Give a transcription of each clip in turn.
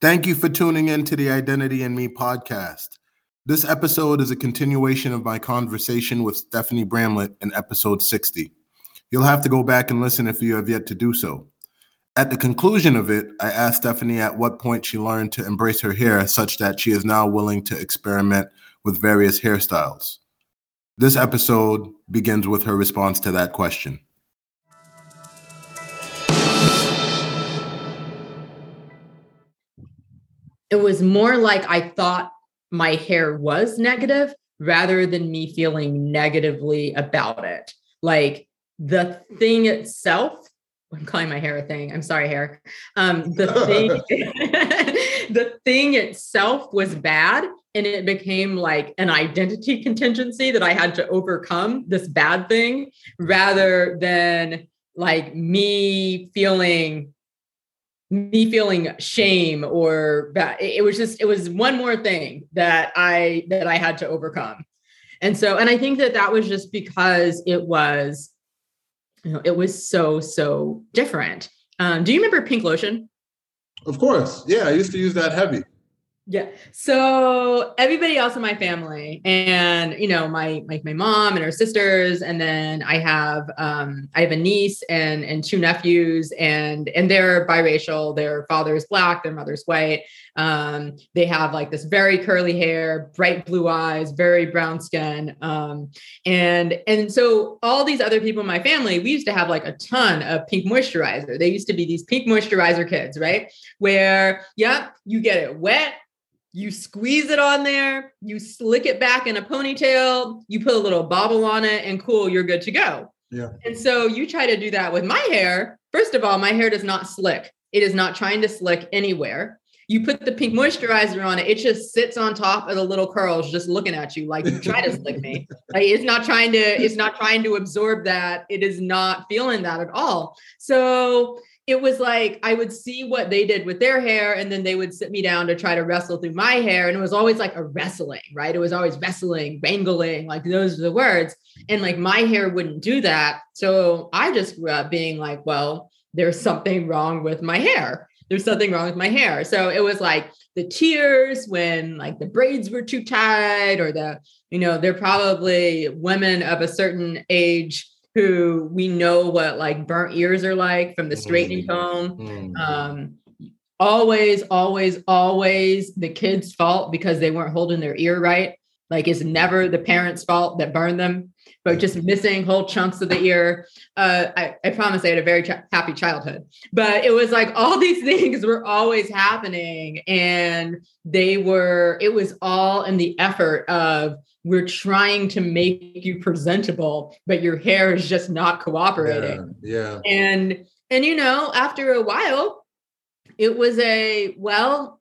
Thank you for tuning in to the Identity and Me podcast. This episode is a continuation of my conversation with Stephanie Bramlett in episode 60. You'll have to go back and listen if you have yet to do so. At the conclusion of it, I asked Stephanie at what point she learned to embrace her hair such that she is now willing to experiment with various hairstyles. This episode begins with her response to that question. It was more like I thought my hair was negative rather than me feeling negatively about it. Like the thing itself, I'm calling my hair a thing. I'm sorry, hair. Um, the thing, the thing itself was bad, and it became like an identity contingency that I had to overcome this bad thing, rather than like me feeling me feeling shame or bad. It was just it was one more thing that I that I had to overcome. And so and I think that that was just because it was you know it was so so different. Um, do you remember Pink Lotion? Of course. Yeah, I used to use that heavy. Yeah. So everybody else in my family, and you know, my like my mom and her sisters, and then I have um I have a niece and and two nephews, and and they're biracial. Their father is black, their mother's white. Um, they have like this very curly hair, bright blue eyes, very brown skin. Um, and and so all these other people in my family, we used to have like a ton of pink moisturizer. They used to be these pink moisturizer kids, right? Where, yep, you get it wet you squeeze it on there, you slick it back in a ponytail, you put a little bobble on it, and cool, you're good to go. Yeah. And so you try to do that with my hair. First of all, my hair does not slick. It is not trying to slick anywhere. You put the pink moisturizer on it, it just sits on top of the little curls, just looking at you like you try to slick me. Like it's not trying to, it's not trying to absorb that. It is not feeling that at all. So it was like I would see what they did with their hair, and then they would sit me down to try to wrestle through my hair. And it was always like a wrestling, right? It was always wrestling, wrangling, like those are the words. And like my hair wouldn't do that. So I just grew up being like, well, there's something wrong with my hair. There's something wrong with my hair. So it was like the tears when like the braids were too tight, or the, you know, they're probably women of a certain age who we know what like burnt ears are like from the straightening comb. Mm-hmm. Um, always, always, always the kid's fault because they weren't holding their ear right. Like it's never the parents' fault that burned them, but just missing whole chunks of the ear. Uh, I, I promise I had a very ch- happy childhood, but it was like all these things were always happening, and they were. It was all in the effort of we're trying to make you presentable but your hair is just not cooperating yeah, yeah. and and you know after a while it was a well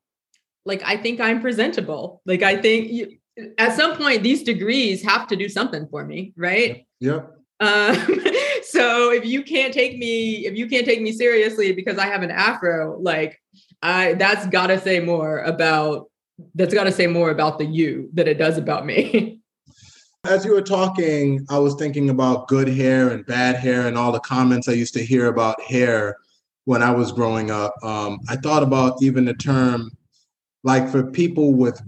like i think i'm presentable like i think you, at some point these degrees have to do something for me right yep um, so if you can't take me if you can't take me seriously because i have an afro like i that's got to say more about that's got to say more about the you than it does about me. As you were talking, I was thinking about good hair and bad hair and all the comments I used to hear about hair when I was growing up. Um, I thought about even the term, like for people with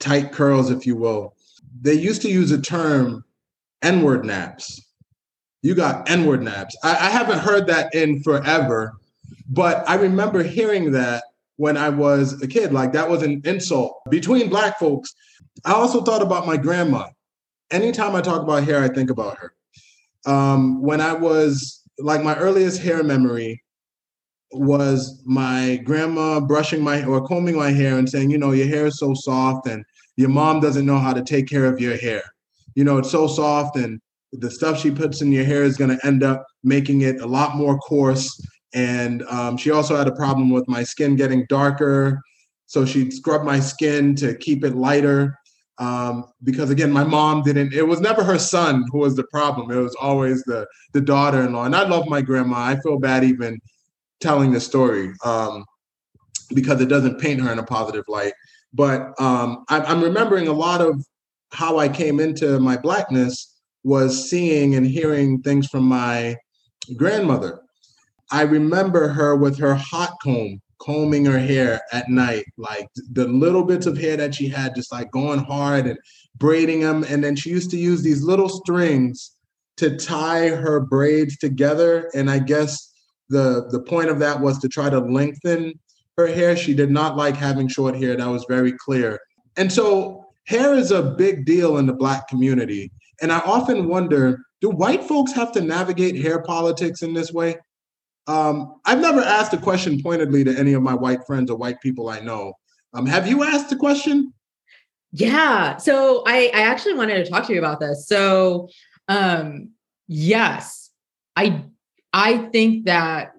tight curls, if you will, they used to use the term N word naps. You got N word naps. I, I haven't heard that in forever, but I remember hearing that when I was a kid. Like that was an insult between black folks. I also thought about my grandma. Anytime I talk about hair, I think about her. Um, when I was like my earliest hair memory was my grandma brushing my or combing my hair and saying, you know, your hair is so soft and your mom doesn't know how to take care of your hair. You know, it's so soft and the stuff she puts in your hair is going to end up making it a lot more coarse and um, she also had a problem with my skin getting darker. So she'd scrub my skin to keep it lighter. Um, because again, my mom didn't, it was never her son who was the problem. It was always the, the daughter-in-law. And I love my grandma. I feel bad even telling the story um, because it doesn't paint her in a positive light. But um, I, I'm remembering a lot of how I came into my blackness was seeing and hearing things from my grandmother I remember her with her hot comb combing her hair at night, like the little bits of hair that she had, just like going hard and braiding them. And then she used to use these little strings to tie her braids together. And I guess the the point of that was to try to lengthen her hair. She did not like having short hair. That was very clear. And so hair is a big deal in the black community. And I often wonder, do white folks have to navigate hair politics in this way? Um, I've never asked a question pointedly to any of my white friends or white people I know. Um, have you asked the question? Yeah. So I, I actually wanted to talk to you about this. So um, yes, I I think that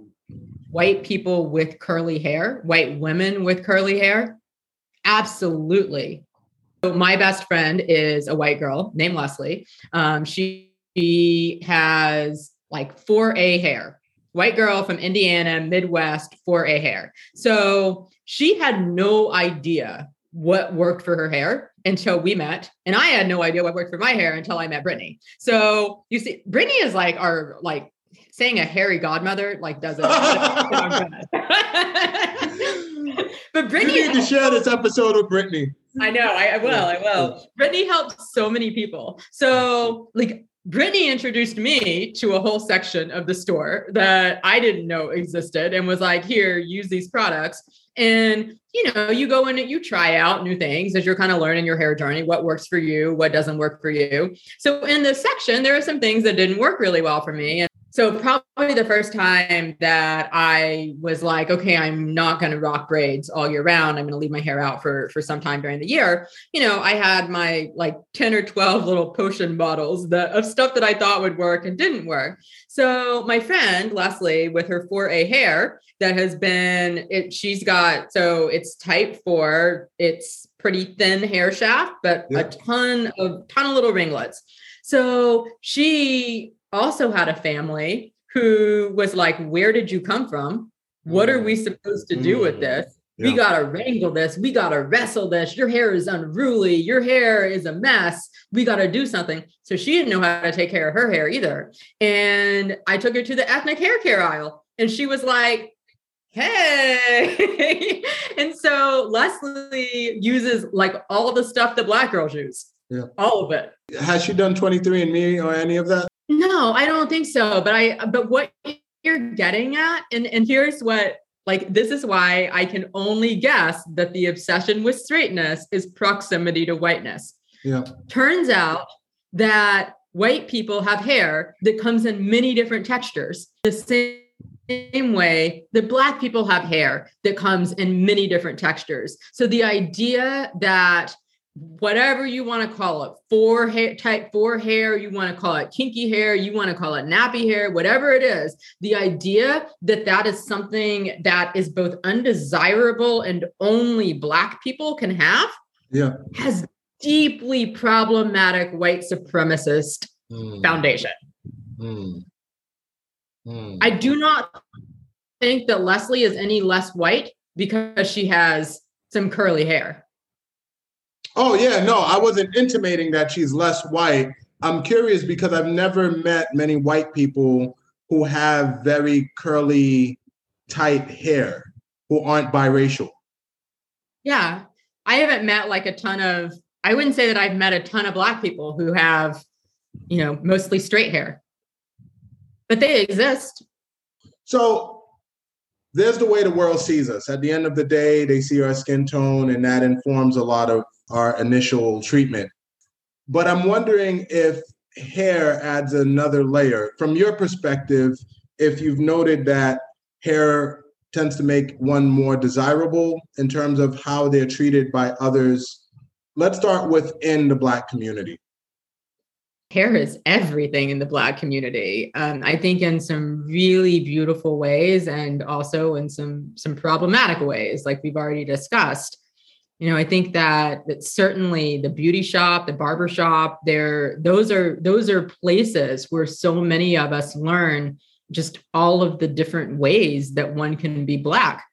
white people with curly hair, white women with curly hair, absolutely. So my best friend is a white girl named Leslie. Um, she, she has like 4A hair, white girl from Indiana, Midwest, 4A hair. So she had no idea what worked for her hair until we met. And I had no idea what worked for my hair until I met Brittany. So you see, Brittany is like our like saying a hairy godmother like doesn't. but Brittany you need to share this episode with Brittany. I know, I, I will, I will. Brittany helped so many people. So like Brittany introduced me to a whole section of the store that I didn't know existed and was like, here, use these products. And you know, you go in and you try out new things as you're kind of learning your hair journey, what works for you, what doesn't work for you. So in this section, there are some things that didn't work really well for me. And so probably the first time that I was like, okay, I'm not going to rock braids all year round. I'm going to leave my hair out for for some time during the year. You know, I had my like 10 or 12 little potion bottles that of stuff that I thought would work and didn't work. So my friend Leslie with her 4A hair that has been it she's got so it's type 4, it's pretty thin hair shaft but a ton of ton of little ringlets. So she also had a family who was like, Where did you come from? What are we mm. supposed to do with mm. this? Yeah. We got to wrangle this. We got to wrestle this. Your hair is unruly. Your hair is a mess. We got to do something. So she didn't know how to take care of her hair either. And I took her to the ethnic hair care aisle and she was like, Hey. and so Leslie uses like all the stuff that Black girls use. Yeah. All of it. Has she done 23andMe or any of that? No, I don't think so. But I but what you're getting at, and, and here's what like this is why I can only guess that the obsession with straightness is proximity to whiteness. Yeah. Turns out that white people have hair that comes in many different textures. The same same way that black people have hair that comes in many different textures. So the idea that whatever you want to call it four hair type four hair you want to call it kinky hair you want to call it nappy hair whatever it is the idea that that is something that is both undesirable and only black people can have yeah has deeply problematic white supremacist mm. foundation mm. Mm. i do not think that leslie is any less white because she has some curly hair Oh yeah, no, I wasn't intimating that she's less white. I'm curious because I've never met many white people who have very curly, tight hair who aren't biracial. Yeah. I haven't met like a ton of I wouldn't say that I've met a ton of black people who have, you know, mostly straight hair. But they exist. So there's the way the world sees us. At the end of the day, they see our skin tone and that informs a lot of our initial treatment. But I'm wondering if hair adds another layer. From your perspective, if you've noted that hair tends to make one more desirable in terms of how they're treated by others, let's start within the Black community. Hair is everything in the Black community. Um, I think in some really beautiful ways, and also in some some problematic ways, like we've already discussed you know i think that that certainly the beauty shop the barber shop there those are those are places where so many of us learn just all of the different ways that one can be black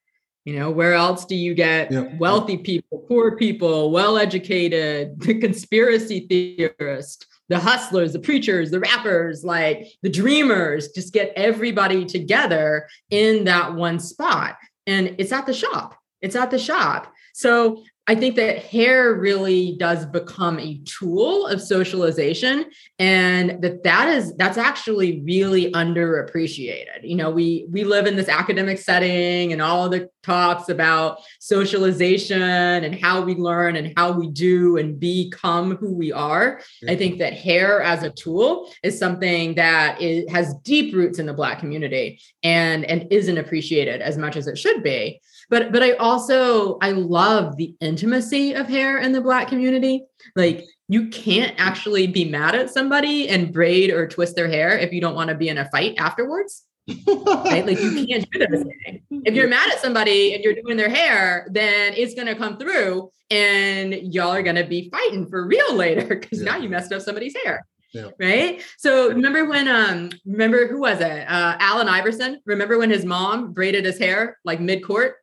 you know where else do you get wealthy people poor people well educated the conspiracy theorists the hustlers the preachers the rappers like the dreamers just get everybody together in that one spot and it's at the shop. It's at the shop. So I think that hair really does become a tool of socialization and that that is that's actually really underappreciated. You know, we we live in this academic setting and all the talks about socialization and how we learn and how we do and become who we are. I think that hair as a tool is something that is, has deep roots in the black community and and isn't appreciated as much as it should be. But but i also i love the intimacy of hair in the black community. Like you can't actually be mad at somebody and braid or twist their hair if you don't want to be in a fight afterwards right like you can't do those things if you're mad at somebody and you're doing their hair then it's going to come through and y'all are going to be fighting for real later because yeah. now you messed up somebody's hair yeah. Right. So remember when um remember who was it? Uh Allen Iverson. Remember when his mom braided his hair like mid-court?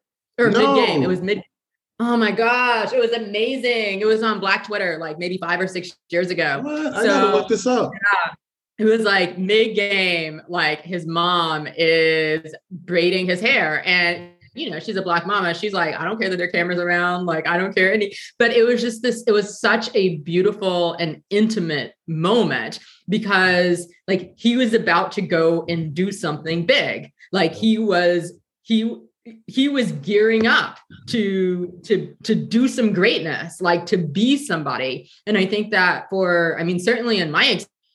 or no. mid game. It was mid. Oh my gosh, it was amazing. It was on Black Twitter like maybe five or six years ago. What? I gotta look this up. Yeah. It was like mid game, like his mom is braiding his hair and you know, she's a black mama. She's like, I don't care that there are cameras around. Like, I don't care any, but it was just this, it was such a beautiful and intimate moment because like he was about to go and do something big. Like he was, he he was gearing up to to to do some greatness like to be somebody and i think that for i mean certainly in my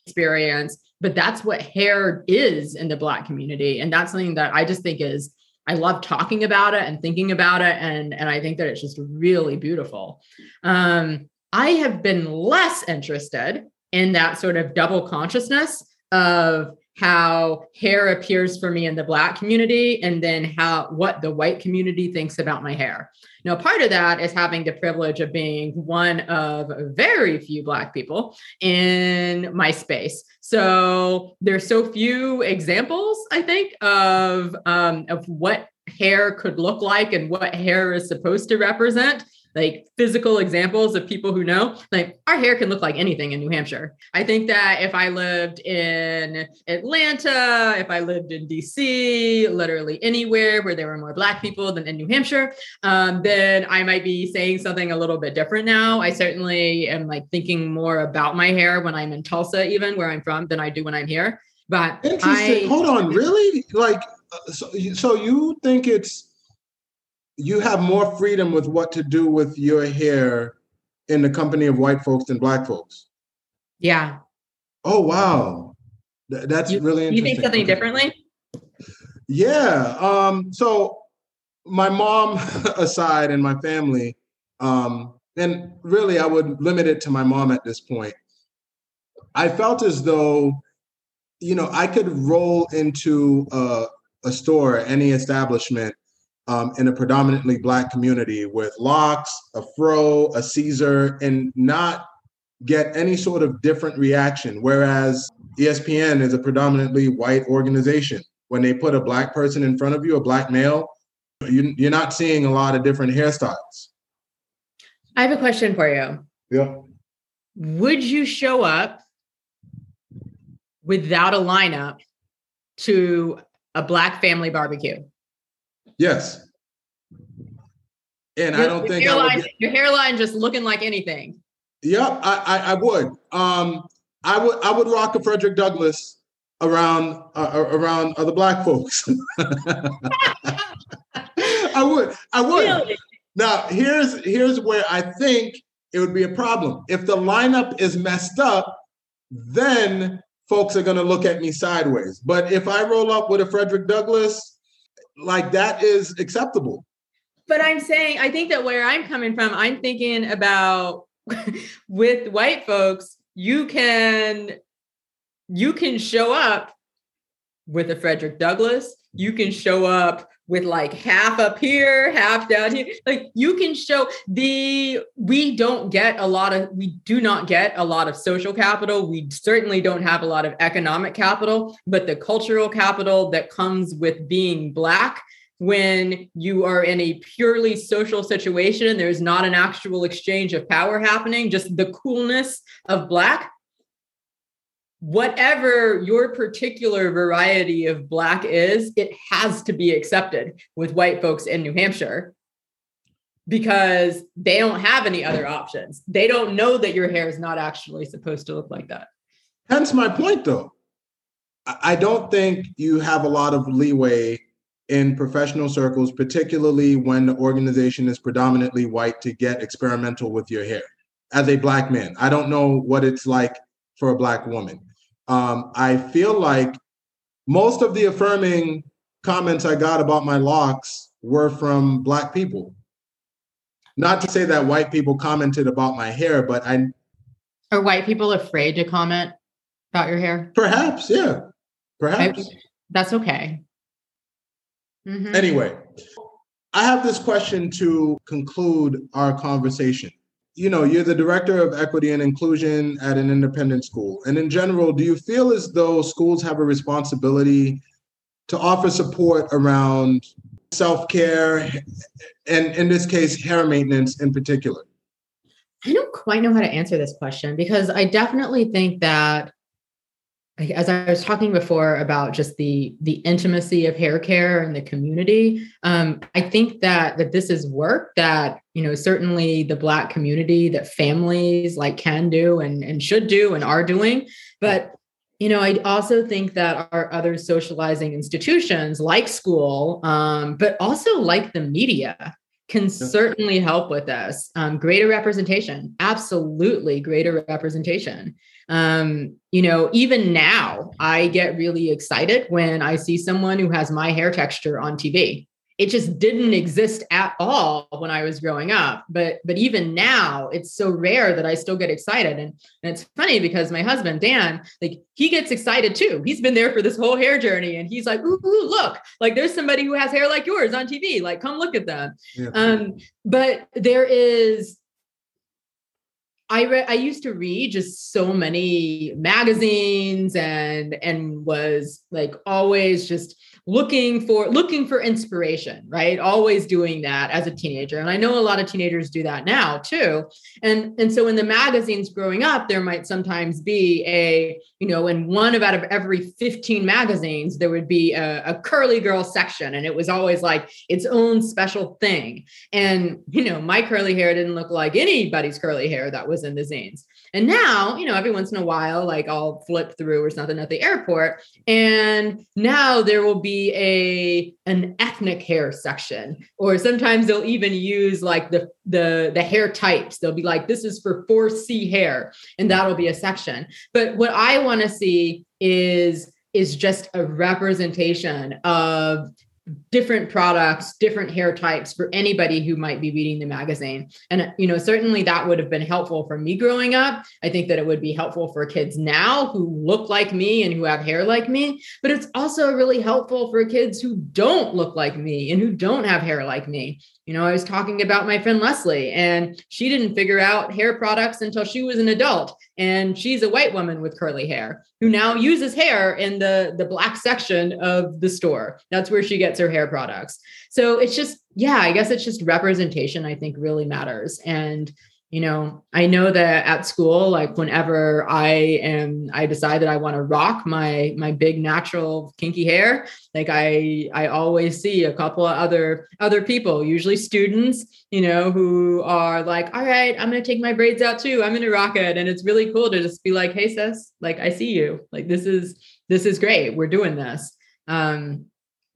experience but that's what hair is in the black community. And that's something that i just think is i love talking about it and thinking about it and and i think that it's just really beautiful. Um i have been less interested in that sort of double consciousness of how hair appears for me in the black community and then how what the white community thinks about my hair. Now part of that is having the privilege of being one of very few black people in my space. So there's so few examples i think of um, of what hair could look like and what hair is supposed to represent like physical examples of people who know like our hair can look like anything in New Hampshire. I think that if I lived in Atlanta, if I lived in DC, literally anywhere where there were more Black people than in New Hampshire, um, then I might be saying something a little bit different now. I certainly am like thinking more about my hair when I'm in Tulsa, even where I'm from, than I do when I'm here. But interesting. I, Hold on, really? Like, uh, so, so you think it's you have more freedom with what to do with your hair in the company of white folks than black folks. Yeah. Oh wow, Th- that's you, really interesting. You think something differently? Yeah. Um. So my mom aside and my family, um, and really I would limit it to my mom at this point. I felt as though, you know, I could roll into a, a store, any establishment, um, in a predominantly black community with locks, a fro, a Caesar, and not get any sort of different reaction. Whereas ESPN is a predominantly white organization. When they put a black person in front of you, a black male, you, you're not seeing a lot of different hairstyles. I have a question for you. Yeah. Would you show up without a lineup to a black family barbecue? Yes. And your, I don't think hairline, get, your hairline just looking like anything. Yeah, I, I, I would. Um, I would I would rock a Frederick Douglass around uh, uh around other black folks. I would. I would. Really? Now here's here's where I think it would be a problem. If the lineup is messed up, then folks are going to look at me sideways. But if I roll up with a Frederick Douglass like that is acceptable. But I'm saying, I think that where I'm coming from, I'm thinking about with white folks, you can you can show up with a Frederick Douglass, you can show up with like half up here, half down here. Like you can show the we don't get a lot of we do not get a lot of social capital. We certainly don't have a lot of economic capital, but the cultural capital that comes with being black when you are in a purely social situation and there's not an actual exchange of power happening just the coolness of black whatever your particular variety of black is, it has to be accepted with white folks in New Hampshire because they don't have any other options. They don't know that your hair is not actually supposed to look like that. Hence my point, though. I don't think you have a lot of leeway in professional circles, particularly when the organization is predominantly white, to get experimental with your hair as a black man. I don't know what it's like for a black woman. Um, I feel like most of the affirming comments I got about my locks were from black people. Not to say that white people commented about my hair, but I. Are white people afraid to comment about your hair? Perhaps, yeah. Perhaps. I, that's okay. Mm-hmm. Anyway, I have this question to conclude our conversation. You know, you're the director of equity and inclusion at an independent school. And in general, do you feel as though schools have a responsibility to offer support around self care and, in this case, hair maintenance in particular? I don't quite know how to answer this question because I definitely think that as I was talking before about just the the intimacy of hair care and the community, um, I think that that this is work that you know certainly the Black community that families like can do and and should do and are doing, but you know, I also think that our other socializing institutions like school, um, but also like the media, can certainly help with this. Um, greater representation, absolutely greater representation. Um, you know, even now, I get really excited when I see someone who has my hair texture on TV it just didn't exist at all when I was growing up. But but even now, it's so rare that I still get excited. And, and it's funny because my husband, Dan, like he gets excited too. He's been there for this whole hair journey. And he's like, ooh, ooh look, like there's somebody who has hair like yours on TV. Like, come look at them. Yeah. Um, but there is I read I used to read just so many magazines and and was like always just looking for looking for inspiration right? Always doing that as a teenager. And i know a lot of teenagers do that now too. And and so in the magazines growing up there might sometimes be a you know in one of out of every 15 magazines there would be a, a curly girl section. And it was always like its own special thing. And you know my curly hair didn't look like anybody's curly hair that was in the zines and now, you know, every once in a while, like I'll flip through or something at the airport, and now there will be a an ethnic hair section, or sometimes they'll even use like the the the hair types. They'll be like, this is for 4C hair, and that'll be a section. But what I want to see is is just a representation of different products, different hair types for anybody who might be reading the magazine. And, you know, certainly that would have been helpful for me growing up. I think that it would be helpful for kids now who look like me and who have hair like me. But it's also really helpful for kids who don't look like me and who don't have hair like me. You know, I was talking about my friend Leslie, and she didn't figure out hair products until she was an adult. And she's a white woman with curly hair who now uses hair in the, the black section of the store. That's where she gets her hair products. So it's just, yeah, I guess it's just representation, I think really matters. And you know i know that at school like whenever i am i decide that i want to rock my my big natural kinky hair like i i always see a couple of other other people usually students you know who are like all right i'm going to take my braids out too. I'm going to rock it. And it's really cool to just be like hey sis like i see you. Like this is this is great. We're doing this. Um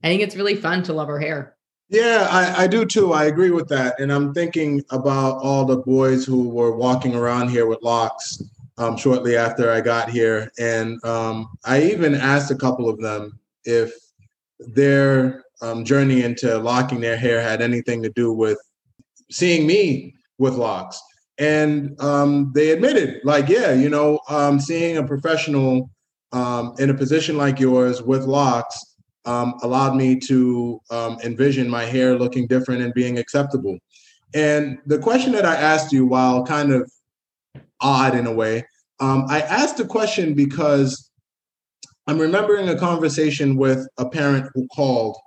i think it's really fun to love her hair yeah, I, I, do too. I agree with that. And I'm thinking about all the boys who were walking around here with locks um, shortly after I got here. And um, I even asked a couple of them if their um, journey into locking their hair had anything to do with seeing me with locks. And um, they admitted, like, yeah, you know, um, seeing a professional um, in a position like yours with locks um, allowed me to um, envision my hair looking different and being acceptable. And the question that I asked you, while kind of odd in a way, um, I asked the question because I'm remembering a conversation with a parent who called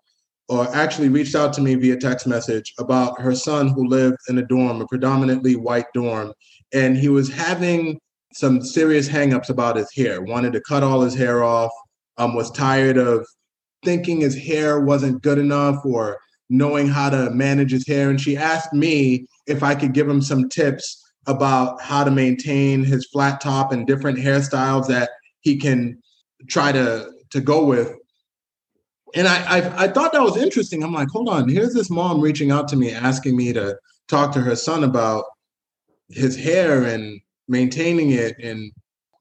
or actually reached out to me via text message about her son who lived in a dorm, a predominantly white dorm, and he was having some serious hangups about his hair. Wanted to cut all his hair off. Um, was tired of thinking his hair wasn't good enough or knowing how to manage his hair. And she asked me if I could give him some tips about how to maintain his flat top and different hairstyles that he can try to to go with. And I, I I thought that was interesting. I'm like, hold on, here's this mom reaching out to me asking me to talk to her son about his hair and maintaining it and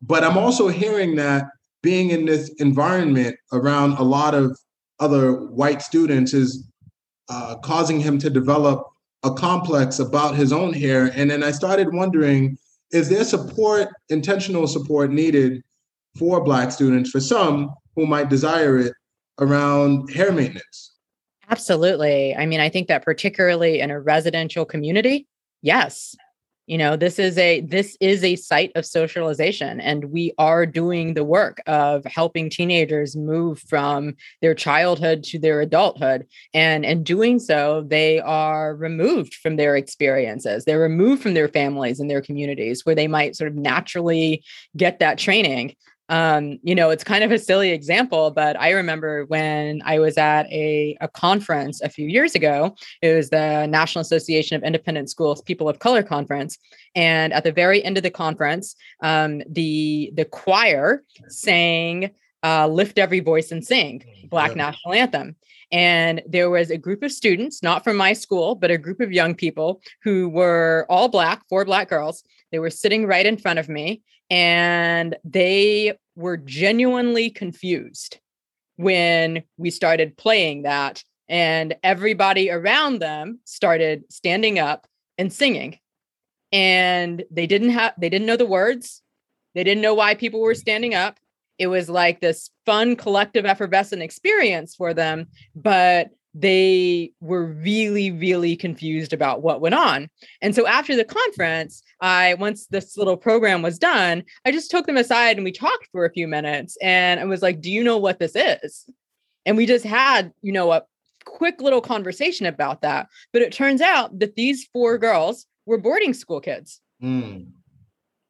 but I'm also hearing that being in this environment around a lot of other white students is uh, causing him to develop a complex about his own hair. And then I started wondering is there support, intentional support needed for Black students, for some who might desire it, around hair maintenance? Absolutely. I mean, I think that particularly in a residential community, yes, you know this is a this is a site of socialization and we are doing the work of helping teenagers move from their childhood to their adulthood. And in doing so they are removed from their experiences. They're removed from their families and their communities where they might sort of naturally get that training um, you know, it's kind of a silly example, but I remember when I was at a, a conference a few years ago, it was the National Association of Independent Schools People of Color Conference. And at the very end of the conference, um, the, the choir sang uh, Lift Every Voice and Sing, Black yeah. National Anthem. And there was a group of students, not from my school, but a group of young people who were all Black, four Black girls. They were sitting right in front of me and they were genuinely confused when we started playing that and everybody around them started standing up and singing. And they didn't have they didn't know the words. They didn't know why people were standing up. It was like this fun collective effervescent experience for them but they were really really confused about what went on. And so after the conference i once this little program was done i just took them aside and we talked for a few minutes and i was like do you know what this is? And we just had you know a quick little conversation about that. But it turns out that these four girls were boarding school kids. Mm.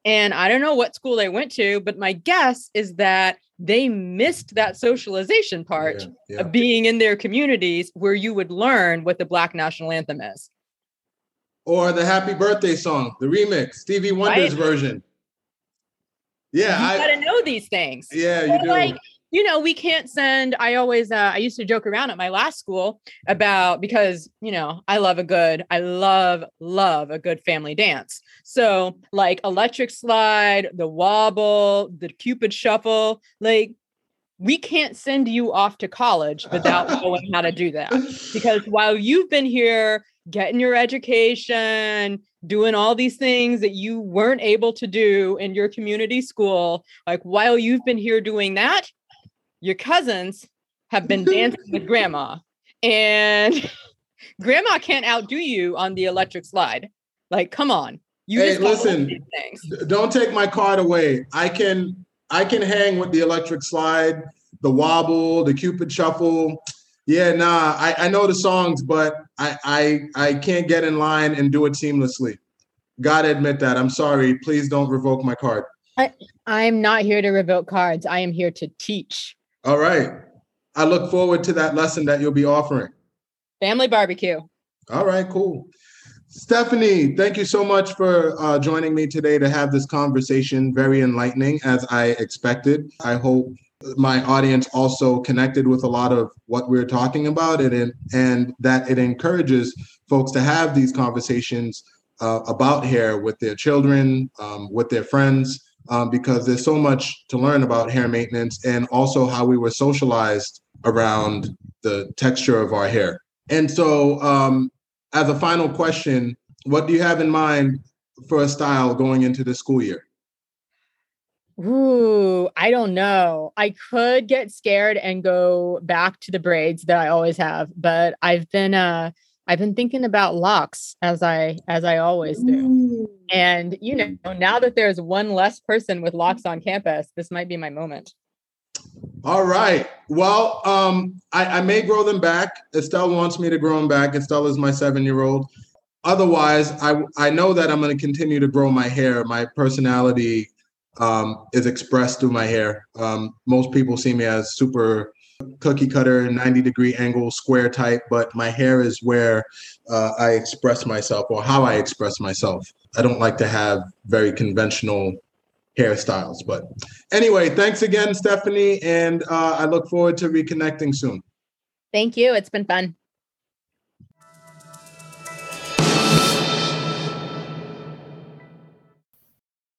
And i don't know what school they went to but my guess is that they missed that socialization part yeah, yeah. of being in their communities where you would learn what the Black National Anthem is. Or the Happy Birthday song, the remix, Stevie Wonder's right? version. Yeah, you I gotta know these things. Yeah, so you do. Like, you know, we can't send. I always, uh, I used to joke around at my last school about because, you know, I love a good, I love, love a good family dance. So, like electric slide, the wobble, the Cupid shuffle, like we can't send you off to college without knowing how to do that. Because while you've been here getting your education, doing all these things that you weren't able to do in your community school, like while you've been here doing that, your cousins have been dancing with grandma and grandma can't outdo you on the electric slide. Like, come on. You hey, listen, don't take my card away. I can I can hang with the electric slide, the wobble, the cupid shuffle. Yeah, nah, I, I know the songs, but I, I I can't get in line and do it seamlessly. Gotta admit that. I'm sorry. Please don't revoke my card. I, I'm not here to revoke cards. I am here to teach. All right. I look forward to that lesson that you'll be offering. Family barbecue. All right, cool. Stephanie, thank you so much for uh, joining me today to have this conversation. Very enlightening, as I expected. I hope my audience also connected with a lot of what we're talking about and, and that it encourages folks to have these conversations uh, about hair with their children, um, with their friends, um, because there's so much to learn about hair maintenance and also how we were socialized around the texture of our hair. And so, um, as a final question, what do you have in mind for a style going into the school year? Ooh, I don't know. I could get scared and go back to the braids that I always have, but I've been uh I've been thinking about locks as I as I always do. Ooh. And you know, now that there's one less person with locks on campus, this might be my moment. All right. Well, um, I, I may grow them back. Estelle wants me to grow them back. Estelle is my seven-year-old. Otherwise, I I know that I'm going to continue to grow my hair. My personality um, is expressed through my hair. Um, most people see me as super cookie cutter, 90 degree angle, square type, but my hair is where uh, I express myself or how I express myself. I don't like to have very conventional hairstyles. But anyway, thanks again, Stephanie. And uh, I look forward to reconnecting soon. Thank you. It's been fun.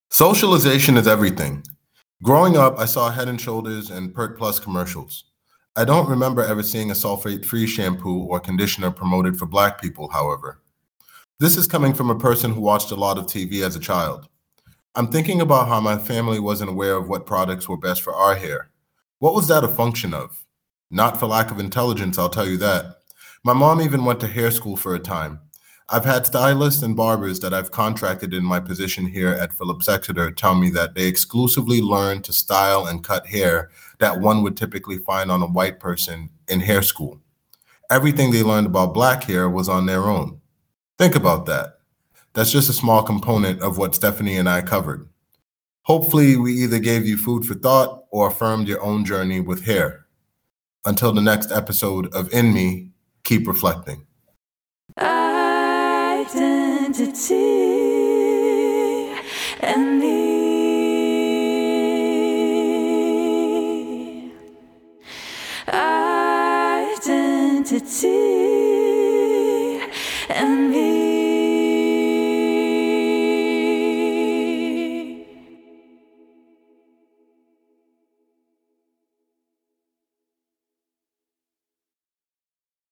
Socialization is everything. Growing up, I saw Head and Shoulders and Pert Plus commercials. I don't remember ever seeing a sulfate free shampoo or conditioner promoted for Black people, however. This is coming from a person who watched a lot of TV as a child. I'm thinking about how my family wasn't aware of what products were best for our hair. What was that a function of? Not for lack of intelligence, I'll tell you that. My mom even went to hair school for a time. I've had stylists and barbers that I've contracted in my position here at Phillips Exeter tell me that they exclusively learn to style and cut hair that one would typically find on a white person in hair school. Everything they learned about black hair was on their own. Think about that. That's just a small component of what Stephanie and I covered. Hopefully, we either gave you food for thought or affirmed your own journey with hair. Until the next episode of In Me, keep reflecting identity and me. Identity and me.